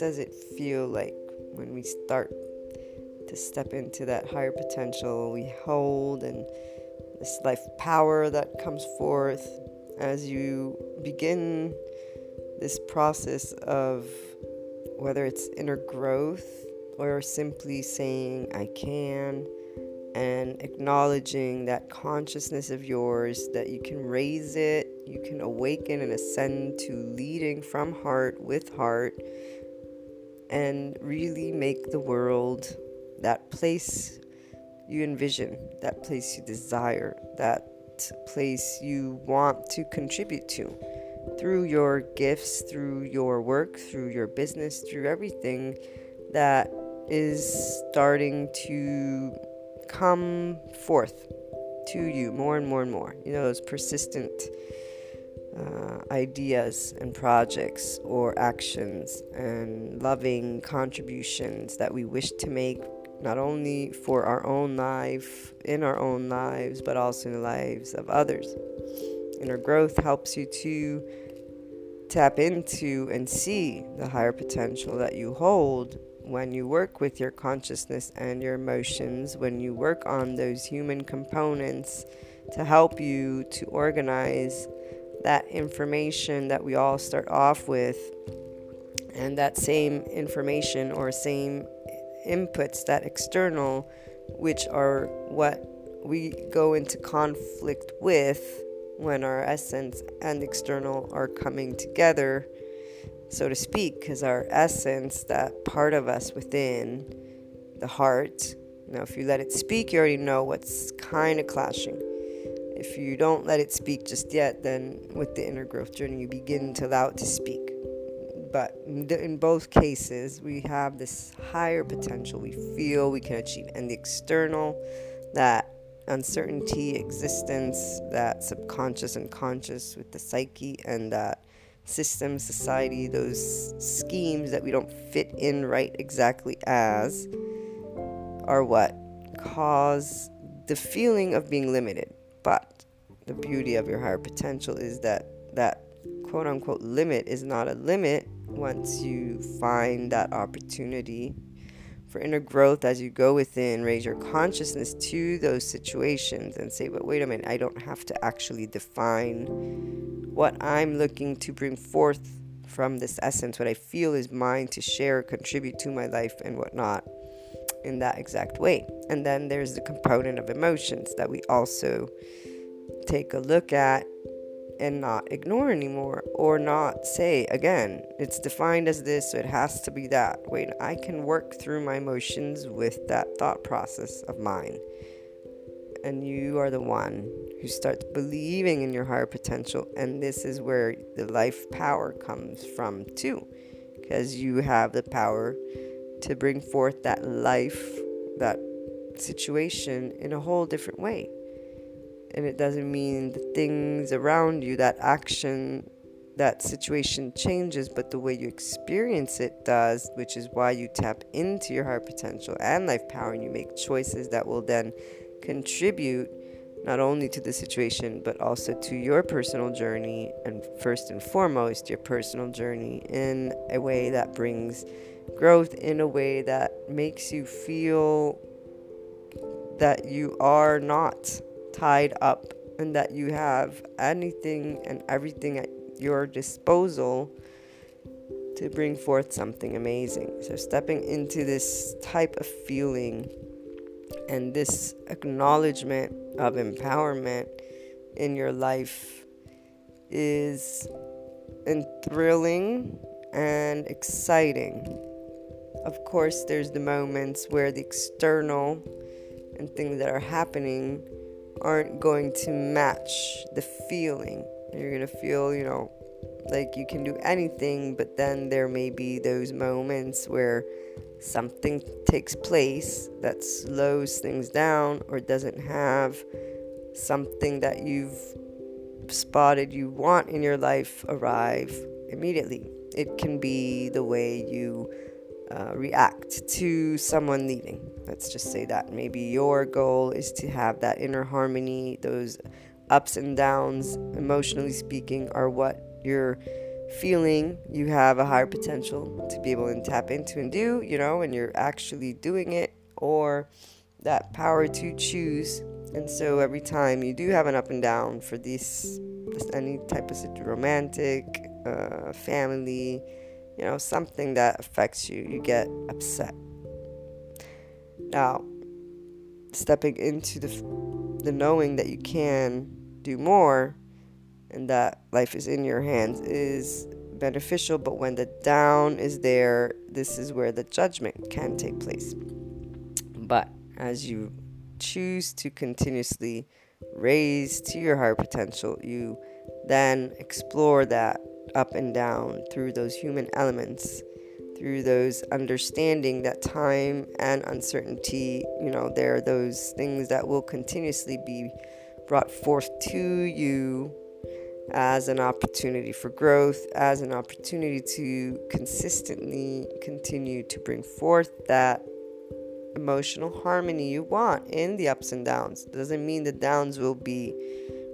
Does it feel like when we start to step into that higher potential? We hold and this life power that comes forth as you begin this process of whether it's inner growth or simply saying, I can, and acknowledging that consciousness of yours, that you can raise it, you can awaken and ascend to leading from heart with heart, and really make the world that place you envision, that place you desire, that place you want to contribute to through your gifts, through your work, through your business, through everything that is starting to come forth to you more and more and more. You know, those persistent uh, ideas and projects or actions and loving contributions that we wish to make not only for our own life, in our own lives, but also in the lives of others. Inner growth helps you to tap into and see the higher potential that you hold when you work with your consciousness and your emotions, when you work on those human components to help you to organize that information that we all start off with, and that same information or same inputs, that external, which are what we go into conflict with when our essence and external are coming together, so to speak, because our essence, that part of us within the heart, now if you let it speak, you already know what's kind of clashing. If you don't let it speak just yet, then with the inner growth journey, you begin to allow it to speak. But in both cases, we have this higher potential we feel we can achieve, and the external, that uncertainty, existence, that subconscious and conscious with the psyche, and that system, society, those schemes that we don't fit in right exactly as, are what cause the feeling of being limited. But the beauty of your higher potential is that that quote unquote limit is not a limit once you find that opportunity for inner growth as you go within, raise your consciousness to those situations and say, but wait a minute, I don't have to actually define what I'm looking to bring forth from this essence, what I feel is mine to share, contribute to my life, and whatnot in that exact way. And then there's the component of emotions that we also take a look at and not ignore anymore or not say again. It's defined as this so it has to be that wait i can work through my emotions with that thought process of mine. And you are the one who starts believing in your higher potential and this is where the life power comes from too because you have the power to bring forth that life that situation in a whole different way and it doesn't mean the things around you, that action, that situation changes, but the way you experience it does, which is why you tap into your higher potential and life power and you make choices that will then contribute not only to the situation but also to your personal journey and first and foremost your personal journey in a way that brings growth in a way that makes you feel that you are not tied up and that you have anything and everything at your disposal to bring forth something amazing. So, stepping into this type of feeling and this acknowledgement of empowerment in your life is thrilling and exciting. Of course, there's the moments where the external and things that are happening aren't going to match the feeling. You're going to feel, you know, like you can do anything, but then there may be those moments where something takes place that slows things down or doesn't have something that you've spotted you want in your life arrive immediately. It can be the way you uh, react to someone leaving. Let's just say that. Maybe your goal is to have that inner harmony, those ups and downs, emotionally speaking, are what you're feeling you have a higher potential to be able to tap into and do, you know, and you're actually doing it, or that power to choose. And so every time you do have an up and down for this, any type of romantic, uh, family, you know, something that affects you, you get upset. Now, stepping into the, the knowing that you can do more and that life is in your hands is beneficial, but when the down is there, this is where the judgment can take place. But as you choose to continuously raise to your higher potential, you then explore that up and down through those human elements through those understanding that time and uncertainty you know there are those things that will continuously be brought forth to you as an opportunity for growth as an opportunity to consistently continue to bring forth that emotional harmony you want in the ups and downs doesn't mean the downs will be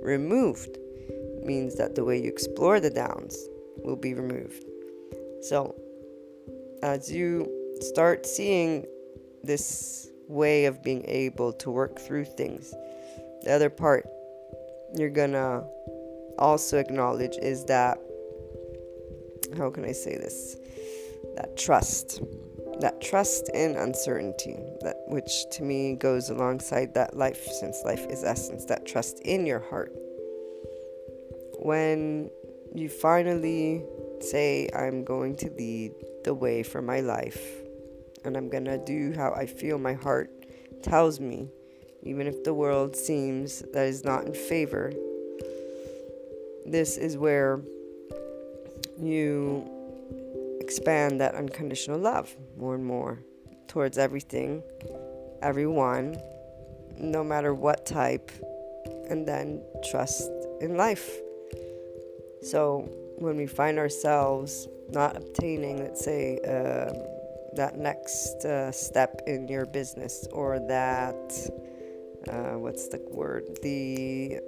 removed It means that the way you explore the downs will be removed. So, as you start seeing this way of being able to work through things, the other part you're gonna also acknowledge is that how can I say this? That trust. That trust in uncertainty, that which to me goes alongside that life, since life is essence, that trust in your heart when you finally say, I'm going to lead the way for my life, and I'm gonna do how I feel my heart tells me, even if the world seems that is not in favor, this is where you expand that unconditional love more and more towards everything, everyone, no matter what type, and then trust in life. So when we find ourselves not obtaining, let's say, um, that next uh, step in your business or that, uh, what's the word? The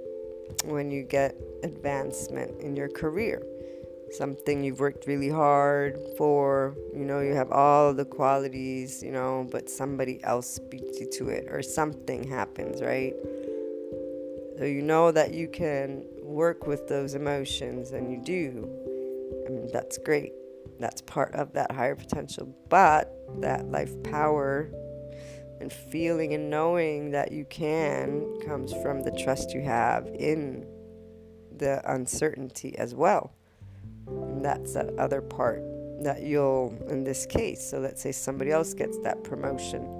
when you get advancement in your career something you've worked really hard for, you know, you have all the qualities, you know, but somebody else beats you to it or something happens, right? So you know that you can work with those emotions, and you do. I mean, that's great. That's part of that higher potential. But that life power and feeling and knowing that you can comes from the trust you have in the uncertainty as well. And that's that other part that you'll, in this case, so let's say somebody else gets that promotion.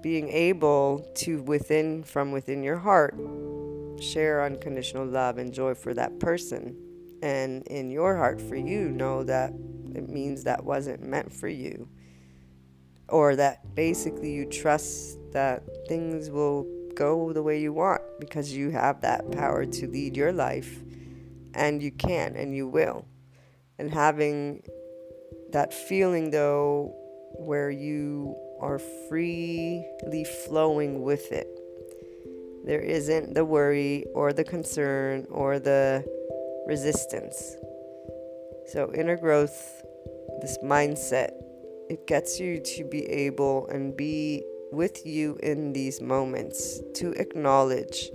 Being able to, within, from within your heart, share unconditional love and joy for that person. And in your heart, for you, know that it means that wasn't meant for you. Or that basically you trust that things will go the way you want because you have that power to lead your life and you can and you will. And having that feeling though where you are freely flowing with it. There isn't the worry or the concern or the resistance. So, inner growth, this mindset, it gets you to be able and be with you in these moments to acknowledge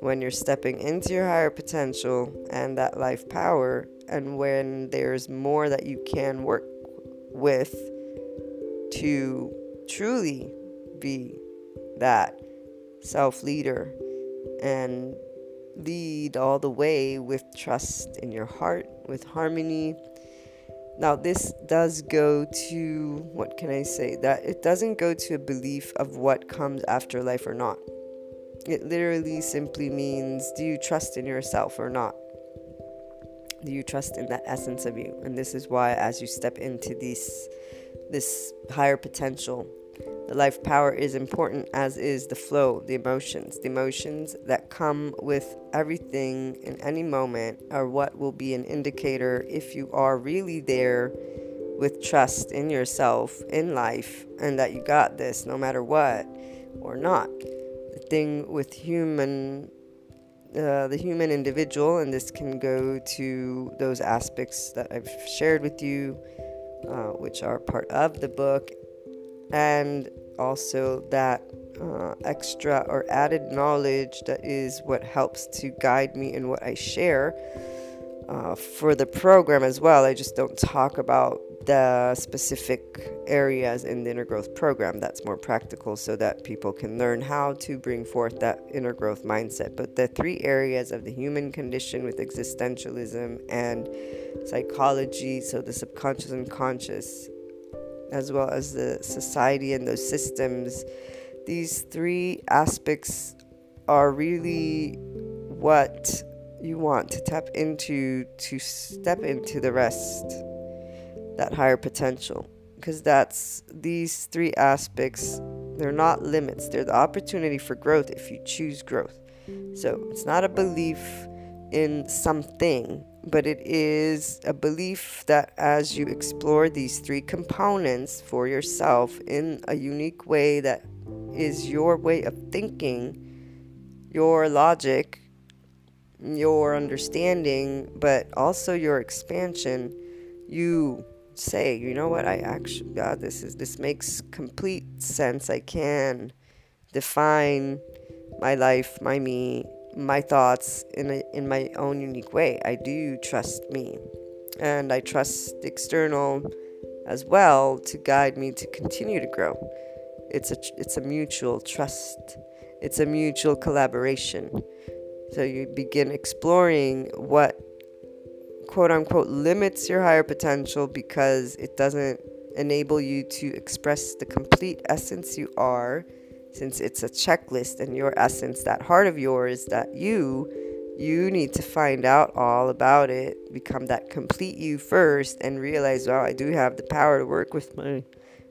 when you're stepping into your higher potential and that life power, and when there's more that you can work with to truly be that self leader and lead all the way with trust in your heart, with harmony. Now, this does go to what can I say? That it doesn't go to a belief of what comes after life or not. It literally simply means do you trust in yourself or not? Do you trust in that essence of you? And this is why, as you step into this, this higher potential, the life power is important, as is the flow, the emotions. The emotions that come with everything in any moment are what will be an indicator if you are really there with trust in yourself, in life, and that you got this no matter what or not. The thing with human uh, the human individual, and this can go to those aspects that I've shared with you, uh, which are part of the book, and also that uh, extra or added knowledge that is what helps to guide me in what I share. Uh, for the program as well, I just don't talk about the specific areas in the inner growth program. That's more practical so that people can learn how to bring forth that inner growth mindset. But the three areas of the human condition with existentialism and psychology, so the subconscious and conscious, as well as the society and those systems, these three aspects are really what you want to tap into to step into the rest, that higher potential. Because that's these three aspects, they're not limits, they're the opportunity for growth if you choose growth. So it's not a belief in something, but it is a belief that as you explore these three components for yourself in a unique way that is your way of thinking, your logic, your understanding, but also your expansion, you say, you know what, I actually, God, uh, this is this makes complete sense. I can define my life, my me, my thoughts in a, in my own unique way. I do trust me, and I trust the external as well to guide me to continue to grow. It's a it's a mutual trust. It's a mutual collaboration. So you begin exploring what quote unquote limits your higher potential because it doesn't enable you to express the complete essence you are since it's a checklist and your essence that heart of yours that you you need to find out all about it become that complete you first and realize wow i do have the power to work with my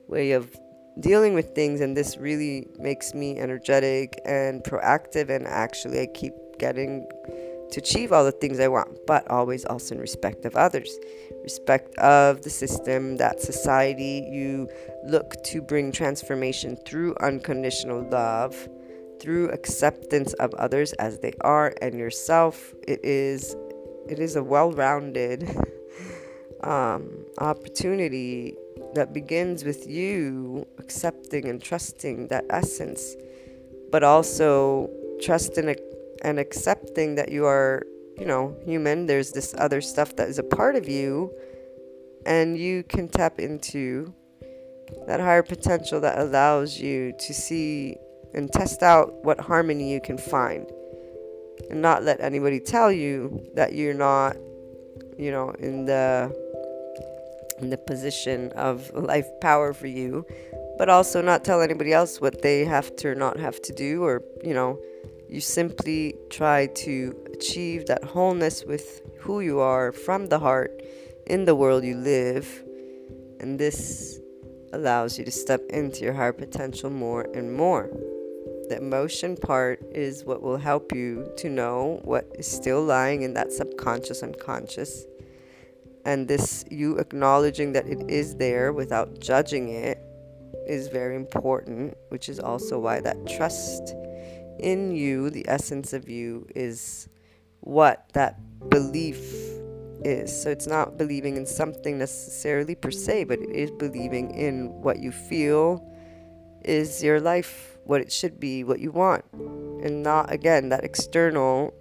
way of dealing with things and this really makes me energetic and proactive and actually i keep getting to achieve all the things I want, but always also in respect of others, respect of the system, that society. You look to bring transformation through unconditional love, through acceptance of others as they are, and yourself. It is, it is a well-rounded um, opportunity that begins with you accepting and trusting that essence, but also trust in a and accepting that you are, you know, human. There's this other stuff that is a part of you, and you can tap into that higher potential that allows you to see and test out what harmony you can find and not let anybody tell you that you're not, you know, in the in the position of life power for you, but also not tell anybody else what they have to or not have to do, or, you know, you simply try to achieve that wholeness with who you are from the heart in the world you live. And this allows you to step into your higher potential more and more. The emotion part is what will help you to know what is still lying in that subconscious unconscious. And this, you acknowledging that it is there without judging it, is very important, which is also why that trust in you, the essence of you, is what that belief is. So it's not believing in something necessarily per se, but it is believing in what you feel is your life what it should be, what you want, and not again that external.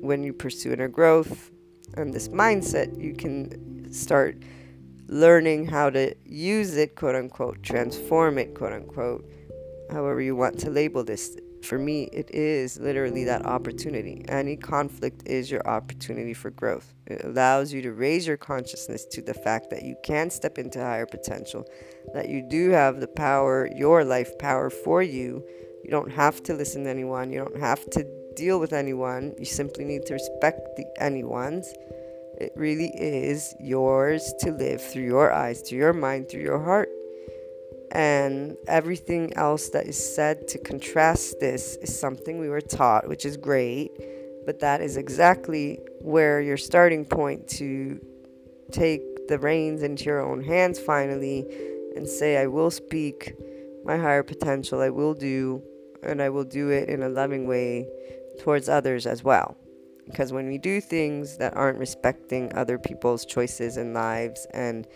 When you pursue inner growth and this mindset, you can start learning how to use it, quote unquote, transform it, quote unquote, however you want to label this for me, it is literally that opportunity. Any conflict is your opportunity for growth. It allows you to raise your consciousness to the fact that you can step into higher potential, that you do have the power, your life power for you. You don't have to listen to anyone, you don't have to deal with anyone. You simply need to respect the anyone's. It really is yours to live through your eyes, through your mind, through your heart. And everything else that is said to contrast this is something we were taught, which is great, but that is exactly where your starting point to take the reins into your own hands finally and say, I will speak my higher potential, I will do, and I will do it in a loving way towards others as well. Because when we do things that aren't respecting other people's choices and lives and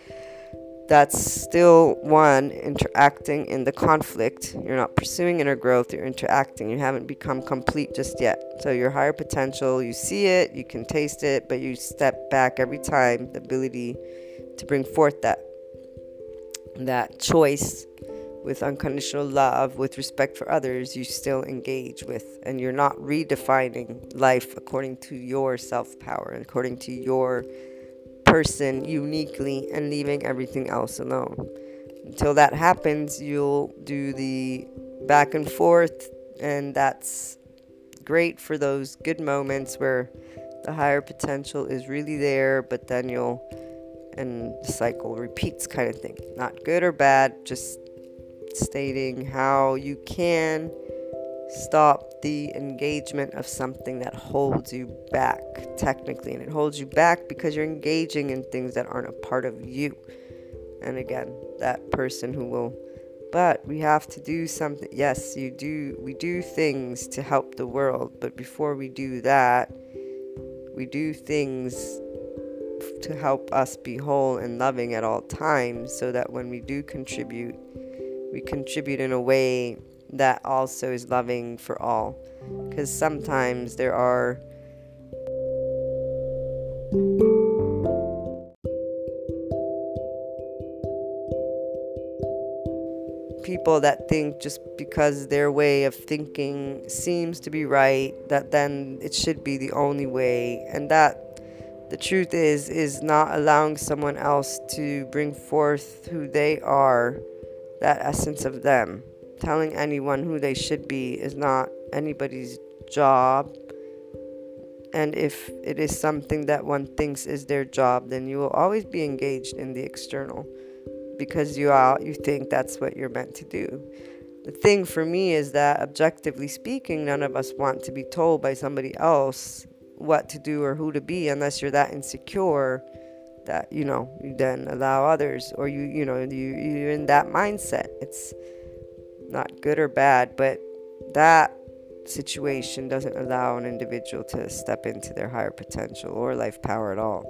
that's still one interacting in the conflict. You're not pursuing inner growth, you're interacting. You haven't become complete just yet. So, your higher potential, you see it, you can taste it, but you step back every time. The ability to bring forth that that choice with unconditional love, with respect for others, you still engage with, and you're not redefining life according to your self power according to your person uniquely and leaving everything else alone. Until that happens, you'll do the back and forth, and that's great for those good moments where the higher potential is really there, but then you'll, and the cycle repeats kind of thing. Not good or bad, just stating how you can stop the engagement of something that holds you back, technically. And it holds you back because you're engaging in things that aren't a part of you. And again, that person who will. But we have to do something. Yes, you do. We do things to help the world. But before we do that, we do things to help us be whole and loving at all times so that when we do contribute, we contribute in a way that also is loving for all. Because sometimes there are people that think just because their way of thinking seems to be right that then it should be the only way and that the truth is is not allowing someone else to bring forth who they are that essence of them telling anyone who they should be is not anybody's job. And if it is something that one thinks is their job, then you will always be engaged in the external because you are you think that's what you're meant to do. The thing for me is that objectively speaking, none of us want to be told by somebody else what to do or who to be unless you're that insecure that you know you then allow others or you you know you you're in that mindset. It's not good or bad, but that situation doesn't allow an individual to step into their higher potential or life power at all.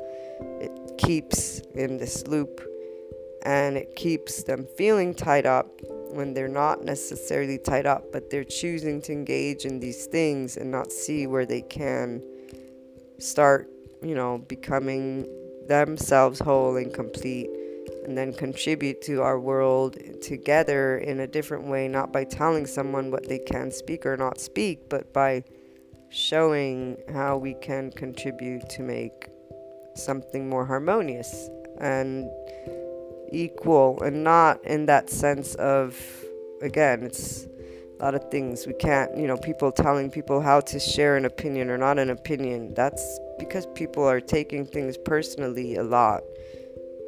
It keeps in this loop and it keeps them feeling tied up when they're not necessarily tied up, but they're choosing to engage in these things and not see where they can start, you know, becoming themselves whole and complete and then contribute to our world together in a different way, not by telling someone what they can speak or not speak, but by showing how we can contribute to make something more harmonious and equal and not in that sense of again it's a lot of things. We can't you know people telling people how to share an opinion or not an opinion. That's because people are taking things personally a lot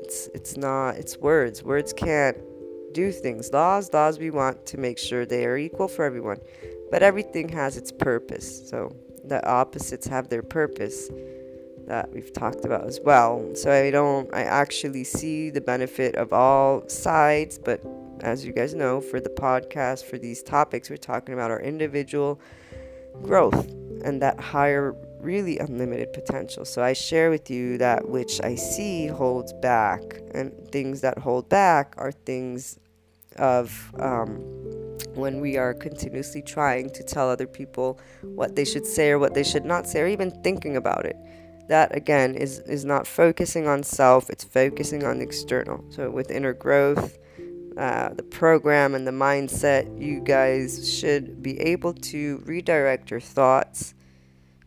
it's it's not it's words. Words can't do things. Laws laws we want to make sure they are equal for everyone but everything has its purpose. So the opposites have their purpose that we've talked about as well. So I don't, I actually see the benefit of all sides, but as you guys know, for the podcast, for these topics, we're talking about our individual growth and that higher, really unlimited potential. So I share with you that which I see holds back, and things that hold back are things of um, when we are continuously trying to tell other people what they should say or what they should not say, or even thinking about it that again is is not focusing on self it's focusing on external so with inner growth uh, the program and the mindset you guys should be able to redirect your thoughts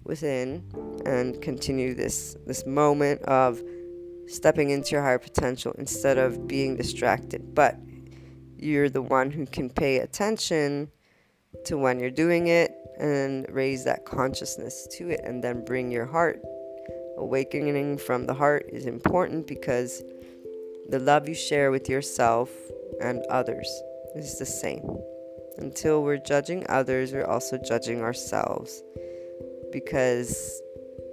within and continue this this moment of stepping into your higher potential instead of being distracted. But you're the one who can pay attention to when you're doing it and raise that consciousness to it and then bring your heart. Awakening from the heart is important because the love you share with yourself and others is the same. Until we're judging others, we're also judging ourselves because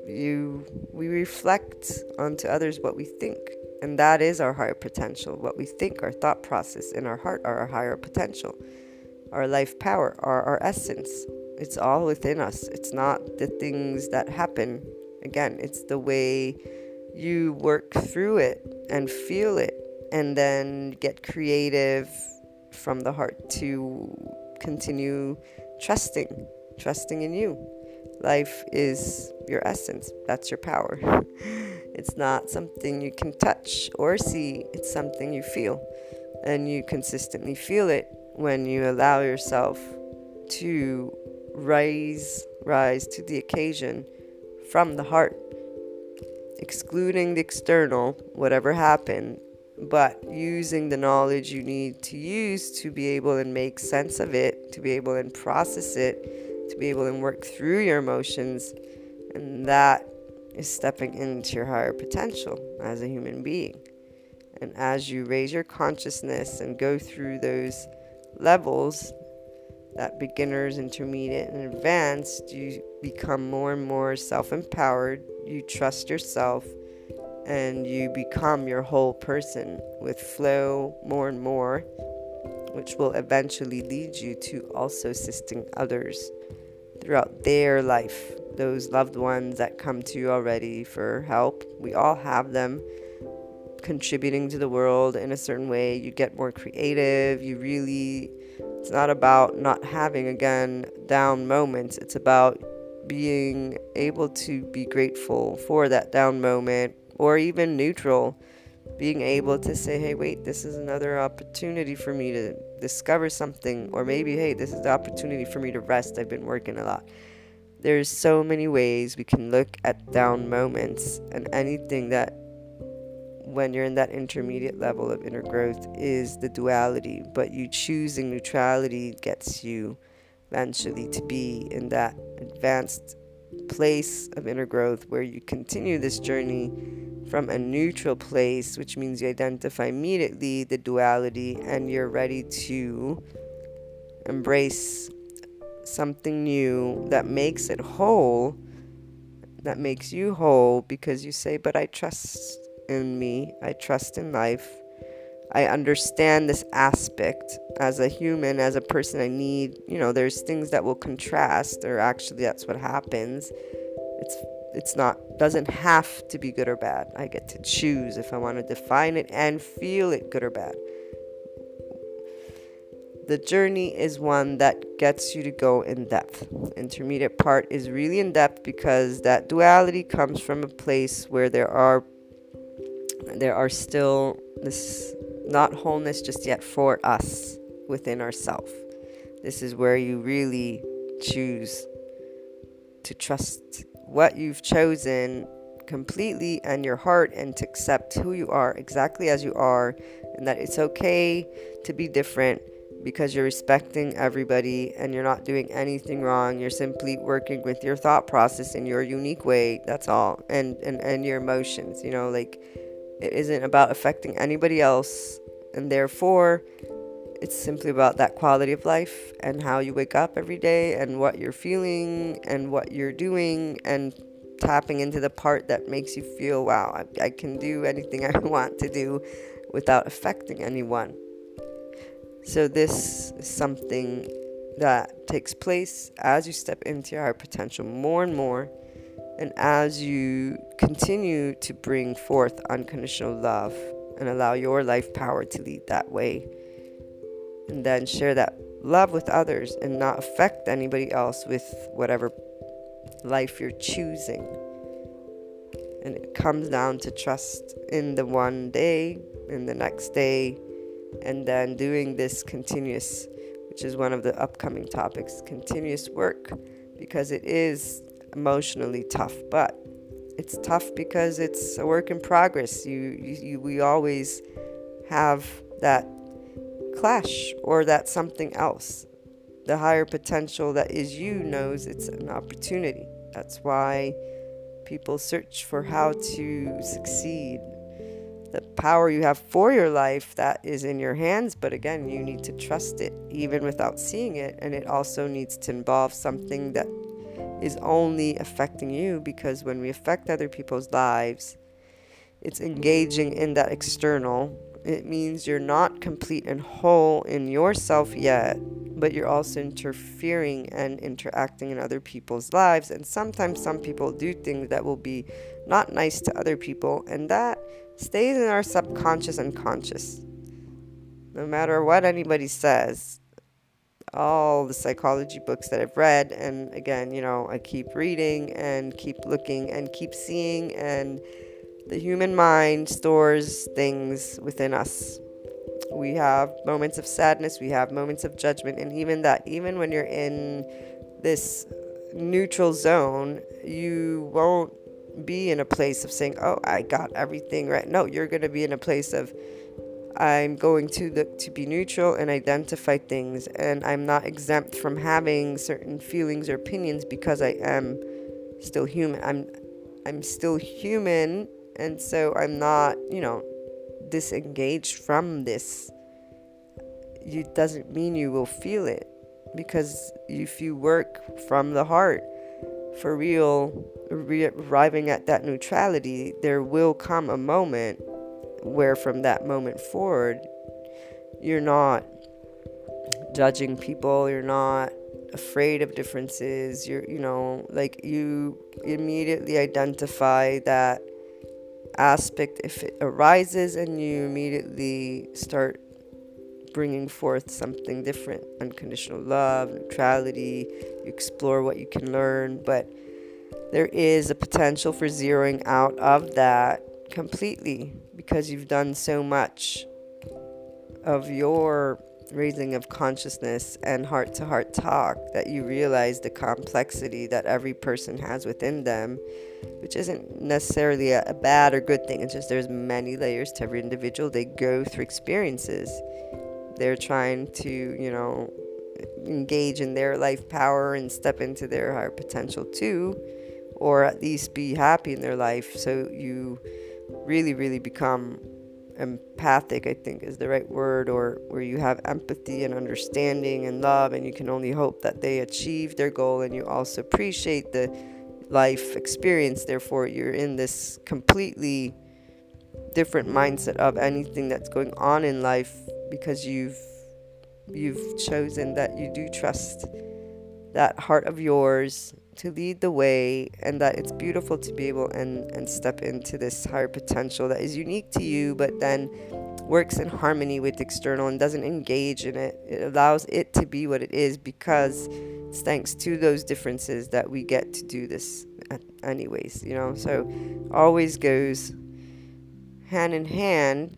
you we reflect onto others what we think and that is our higher potential. What we think our thought process in our heart are our higher potential. Our life power our, our essence. It's all within us. It's not the things that happen. Again, it's the way you work through it and feel it and then get creative from the heart to continue trusting, trusting in you. Life is your essence, that's your power. it's not something you can touch or see, it's something you feel. And you consistently feel it when you allow yourself to rise rise to the occasion from the heart, excluding the external, whatever happened, but using the knowledge you need to use to be able and make sense of it, to be able and process it, to be able to work through your emotions. And that is stepping into your higher potential as a human being. And as you raise your consciousness and go through those levels, that beginners, intermediate, and advanced, you become more and more self empowered, you trust yourself, and you become your whole person with flow more and more, which will eventually lead you to also assisting others throughout their life. Those loved ones that come to you already for help, we all have them contributing to the world in a certain way. You get more creative, you really it's not about not having, again, down moments. It's about being able to be grateful for that down moment or even neutral. Being able to say, hey, wait, this is another opportunity for me to discover something. Or maybe, hey, this is the opportunity for me to rest. I've been working a lot. There's so many ways we can look at down moments and anything that when you're in that intermediate level of inner growth is the duality, but you choosing neutrality gets you eventually to be in that advanced place of inner growth where you continue this journey from a neutral place, which means you identify immediately the duality and you're ready to embrace something new that makes it whole, that makes you whole because you say, But I trust in me. I trust in life. I understand this aspect as a human, as a person. I need, you know, there's things that will contrast, or actually, that's what happens. It's it's not doesn't have to be good or bad. I get to choose if I want to define it and feel it good or bad. The journey is one that gets you to go in depth. Intermediate part is really in depth because that duality comes from a place where there are there are still this not wholeness just yet for us within ourself. This is where you really choose to trust what you've chosen completely and your heart and to accept who you are exactly as you are and that it's okay to be different because you're respecting everybody and you're not doing anything wrong. You're simply working with your thought process in your unique way. That's all. And and, and your emotions, you know, like it isn't about affecting anybody else and therefore it's simply about that quality of life and how you wake up every day and what you're feeling and what you're doing and tapping into the part that makes you feel wow I, I can do anything I want to do without affecting anyone. So, this is something that takes place as you step into your higher potential more and more, and as you continue to bring forth unconditional love and allow your life power to lead that way. And then share that love with others and not affect anybody else with whatever life you're choosing. And it comes down to trust in the one day, in the next day, and then doing this continuous, which is one of the upcoming topics, continuous work, because it is emotionally tough, but it's tough because it's a work in progress. You, you, you we always have that clash or that something else. The higher potential that is you knows it's an opportunity. That's why people search for how to succeed the power you have for your life that is in your hands but again you need to trust it even without seeing it and it also needs to involve something that is only affecting you because when we affect other people's lives it's engaging in that external it means you're not complete and whole in yourself yet but you're also interfering and interacting in other people's lives and sometimes some people do things that will be not nice to other people and that stays in our subconscious and conscious. No matter what anybody says, all the psychology books that I've read, and again, you know, I keep reading and keep looking and keep seeing, and the human mind stores things within us. We have moments of sadness, we have moments of judgment, and even that, even when you're in this neutral zone, you won't be in a place of saying, "Oh, I got everything right." No, you're going to be in a place of I'm going to the, to be neutral and identify things, and I'm not exempt from having certain feelings or opinions because I am still human. I'm I'm still human, and so I'm not, you know, disengaged from this. It doesn't mean you will feel it because if you work from the heart for real re- arriving at that neutrality, there will come a moment where from that moment forward, you're not judging people, you're not afraid of differences, you're, you know, like you immediately identify that aspect if it arises and you immediately start bringing forth something different unconditional love, neutrality. You explore what you can learn, but there is a potential for zeroing out of that completely because you've done so much of your raising of consciousness and heart to heart talk that you realize the complexity that every person has within them, which isn't necessarily a, a, bad or good thing. It's just there's many layers to every individual. They go through experiences. They're trying to, you know, engage in their life power and step into their higher potential too or at least be happy in their life. So you really, really become empathic, I think is the right word, or where you have empathy and understanding and love, and you can only hope that they achieve their goal and you also appreciate the life experience. Therefore, you're in this completely different mindset of anything that's going on in life because you've you've chosen that you do trust that heart of yours to lead the way and that it's beautiful to be able and and step into this higher potential that is unique to you but then works in harmony with external and doesn't engage in it. It allows it to be what it is because it's thanks to those differences that we get to do this anyways you know? So always goes hand in hand.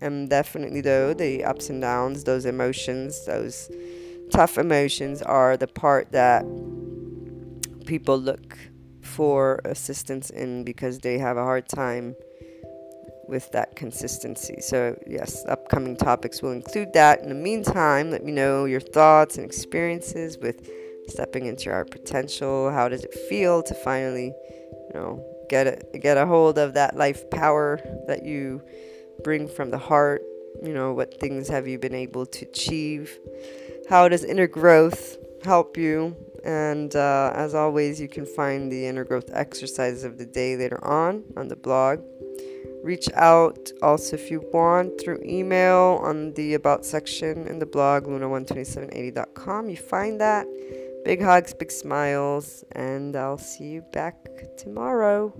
And definitely though the ups and downs those emotions those tough emotions are the part that people look for assistance in because they have a hard time with that consistency. So, yes, upcoming topics will include that. In the meantime, let me know your thoughts and experiences with stepping into our potential. How does it feel to finally, you know, get a, get a hold of that life power that you bring from the heart? You know, what things have you been able to achieve? How does inner growth help you? And uh, as always, you can find the inner growth exercises of the day later on on the blog. Reach out also if you want through email on the about section in the blog luna12780.com you find that. Big hugs big smiles and i'll see you back tomorrow